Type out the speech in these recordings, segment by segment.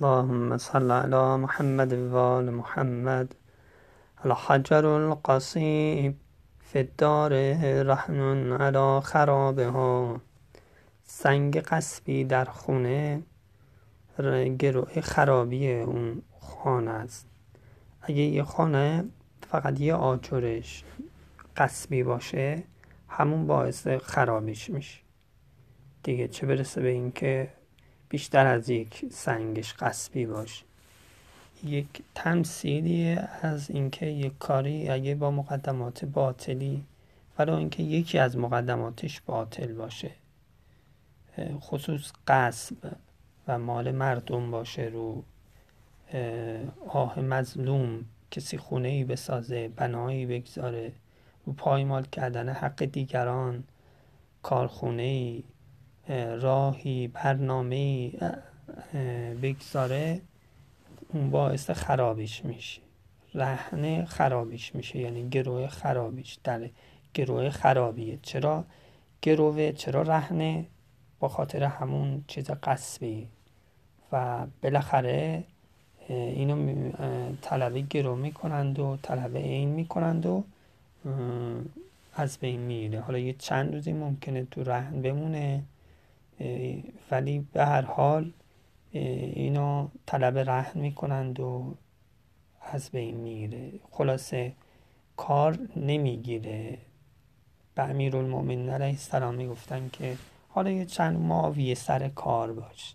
اللهم صل على محمد و آل محمد. الحجر القصیب فی الدار رهن علی خرابها. سنگ قصبی در خونه گروه خرابی اون خانه است. اگه یه خانه فقط یه آجرش قصبی باشه همون باعث خرابیش میشه. دیگه چه برسه به اینکه بیشتر از یک سنگش قصبی باشه یک تمثیلی از اینکه یک کاری اگه با مقدمات باطلی ولو اینکه یکی از مقدماتش باطل باشه. خصوص قصب و مال مردم باشه رو آه مظلوم کسی خونه ای بسازه بنایی بگذاره رو پایمال کردن حق دیگران کارخونه ای راهی برنامه بگذاره اون باعث خرابیش میشه. رهن خرابیش میشه یعنی گروه خرابیش در گروه خرابیه. چرا گروه چرا رهنه با خاطر همون چیز قصبی. و بالاخره اینو طلبه گرو می‌کنند و طلبه این می‌کنند و از بین میره. حالا یه چند روزی ممکنه تو رهن بمونه. ولی به هر حال اینو طلب رهن می‌کنند و از بین میره خلاصه کار نمی‌گیره. به امیر المومن علیه السلام می‌گفتن که حالا یه چند ماوی سر کار باش.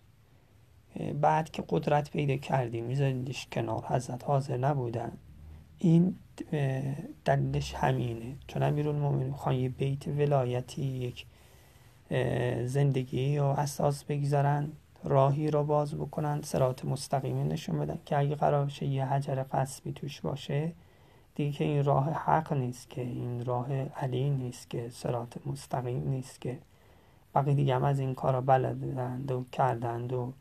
بعد که قدرت پیدا کردی میذاریدش کنار. حضرت حاضر نبودن. این دلیلش همینه. چون امیرالمومنین می‌خوان یه بیت ولایتی یک زندگی و اساس بگذارن راهی رو باز بکنن سرات مستقیمی نشون بدن که اگه قرار باشه یه حجر قصبی توش باشه دیگه که این راه حق نیست که این راه علی نیست که سرات مستقیم نیست که. بقیه دیگه هم از این کارا بلدند و کردند و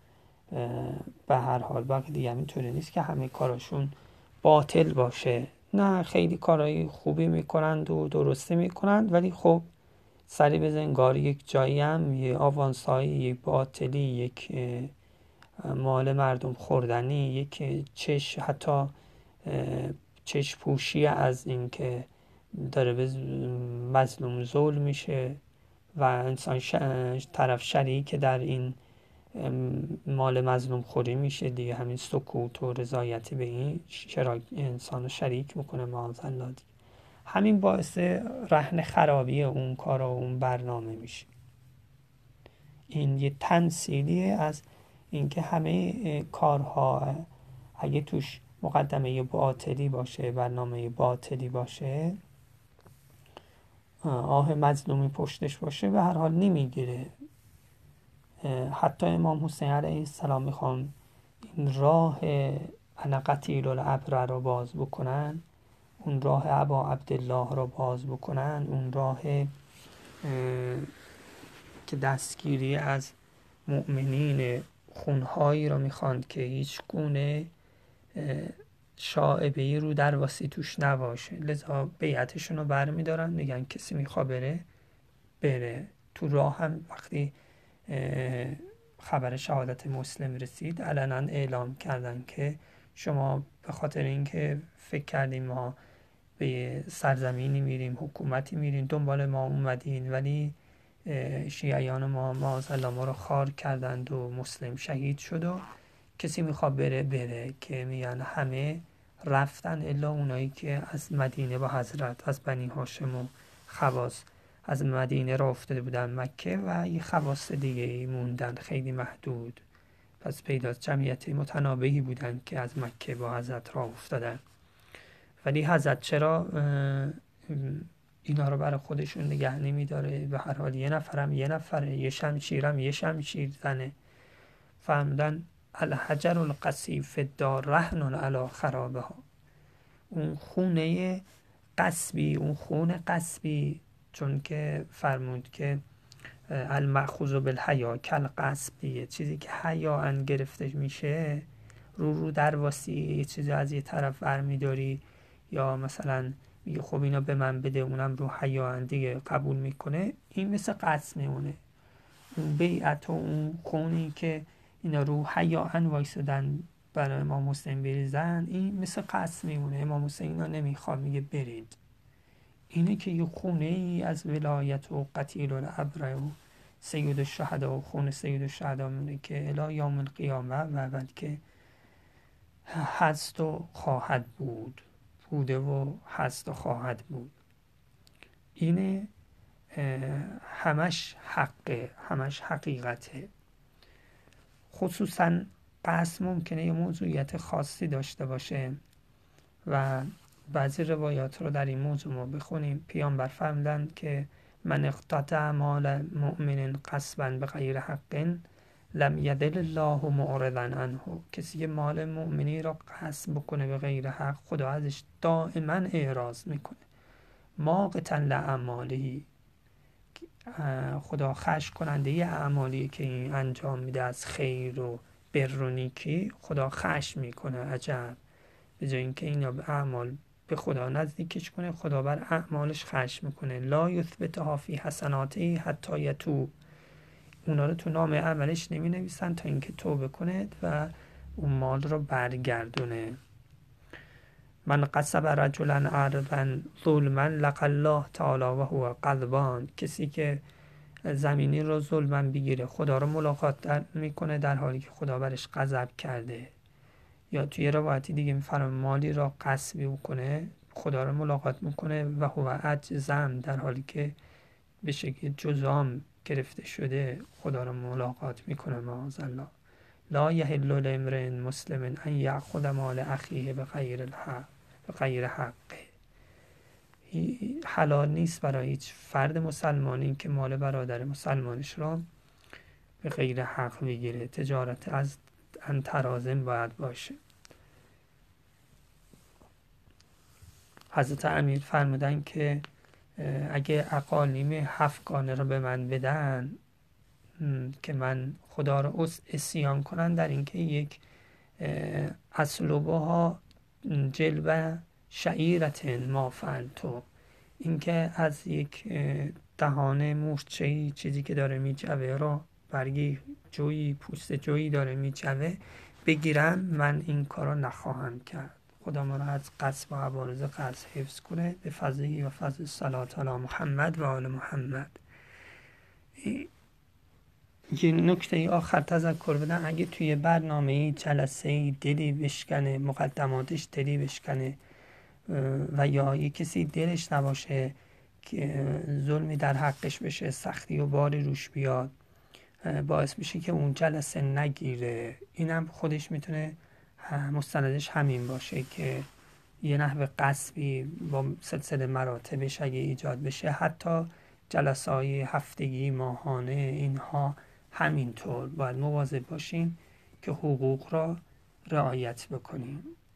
به هر حال بقیه دیگه هم اینطوری نیست که همه کاراشون باطل باشه. نه خیلی کارهای خوبی می‌کنند و درسته می‌کنند ولی خب سری به زنگار یک جایی هم یه آوانسایی یک باطلی یک مال مردم خوردنی یک چش حتی چش پوشی از اینکه داره به مظلوم ظلم میشه و انسان طرف شریک در این مال مظلوم خوری میشه دیگه همین سکوت و رضایتی به این شراک انسان رو شریک می‌کنه معاذ الله. همین باعث رهن خرابی اون کار و اون برنامه میشه. این یه تنسیلیه از اینکه همه کارها اگه توش مقدمه باطلی باشه برنامه باطلی باشه آه مظلومی پشتش باشه به هر حال نمی‌گیره. حتی امام حسین علیه السلام می‌خوان این راه انا قتیل الابر رو باز بکنن. اون راه ابا عبدالله رو باز بکنن اون راه که دستگیری از مؤمنین خونهایی رو می‌خواند که هیچ گونه شاعبه رو در واسی توش نباشه. لذا بیعتشون رو برمیدارن میگن کسی میخوا بره بره. تو راه هم وقتی خبر شهادت مسلم رسید علنا اعلام کردن که شما به خاطر اینکه فکر کردیم ما به سرزمینی میریم حکومتی میریم دنبال ما اومدین. ولی شیعیان ما ما ما رو خار کردند و مسلم شهید شد و کسی می‌خواد بره بره. که میگن همه رفتن الا اونایی که از مدینه با حضرت از بنی هاشم و خواص از مدینه را افتاده بودن مکه و یه خواص دیگه موندن خیلی محدود. پس پیداست. جمعیت متنابهی بودن که از مکه با حضرت را افتادن. ولی حضرت چرا اینا رو برای خودشون نگه نمیداره؟ به هر حال یه نفرم یه نفره یه شمشیرم یه شمشیر زنه. فهمدن الحجر القصیف دار رهن علی خرابه ها اون خونه قصبی اون خونه قصبی چون که فرمود که المخوض بالحیا کل قصب دیگه چیزی که حیا گرفته میشه رو رو در واسی یه چیزی از یه طرف برمیداری. یا مثلا میگه خب اینا به من بده اونم رو حیا دیگه قبول می‌کنه این مثل قصد میمونه اون بیعت و اون خونی که اینا رو حیاان وایسادن برای امام حسین بریزن این مثل قصد میمونه امام حسین اینا نمی‌خواد میگه برید. اینه که یه خونه ای از ولایت و قتیل و عبره و سید الشهدا و خون سید الشهدا میمونه که الا یوم القیامه و بلکه هست و خواهد بود. بوده و هست و خواهد بود. اینه همش حقه همش حقیقته. خصوصا قصد ممکنه یه موضوعیت خاصی داشته باشه و بعضی روایات رو در این موضوع ما بخونیم. پیامبر فرمودند که من اقتطع مال مؤمن قصبا به غیر حق لم یدل الله معرضا عنه. کسی که مال مؤمنی را قصب بکنه به غیر حق خدا ازش دائما اعراض می‌کنه. ما قتل اعمالی خدا خش کننده اعمالی که این انجام میده از خیر و بر و نیکی خدا خش می‌کنه. عجب. به جای اینکه اینا به اعمال به خدا نزدیکش کنه خدا بر اعمالش خش می‌کنه. لا یثبتها فی حسناتی حتی یتوب. اونا رو تو نام عملش نمی نویسن تا اینکه توبه کنه و اون مال رو برگردونه. من قصب رجلا عرضا ظلما لق الله تعالی و هو قلبان کسی که زمینی رو ظلما بگیره خدا رو ملاقات در می‌کنه در حالی که خدا برش غضب کرده. یا توی روایتی دیگه میفرم مالی را قصبی بکنه خدا رو ملاقات می‌کنه و هو اجزم در حالی که به شکل جزام گرفته شده خدا رو ملاقات می‌کنه معاذ الله لا یحل لامرئ مسلم ان یاخذ مال اخیه به غیر الحق به غیر حقه حلال نیست برای هیچ فرد مسلمانی که مال برادر مسلمانش را به غیر حق بگیره. تجارت از انترازم باید باشه. حضرت امیر فرمودن که اگه اقالیم هفتگانه رو به من بدن که من خدا رو اسیان کنن در اینکه یک اصلوبه ها جلوه شعیرت ما تو اینکه از یک دهان مورچه چیزی که داره میجوه را برگی جویی پوست جویی داره میجوه بگیرم من این کار رو نخواهم کرد. خدا ما را از قصد و عبارز قصد حفظ کنه به فضلی و فضل صلات علی محمد و آل محمد. یه نکته آخر تذکر بدم. اگه توی برنامه جلسه دلی بشکنه مقدماتش دلی بشکنه و یا یه کسی دلش نباشه که ظلمی در حقش بشه سختی و باری روش بیاد باعث میشه که اون جلسه نگیره. اینم خودش می‌تونه مستندش همین باشه که یه نحو قصبی با سلسله مراتبش اگه ایجاد بشه حتی جلسه های هفتگی ماهانه اینها همینطور. باید مواظب باشیم که حقوق را رعایت بکنیم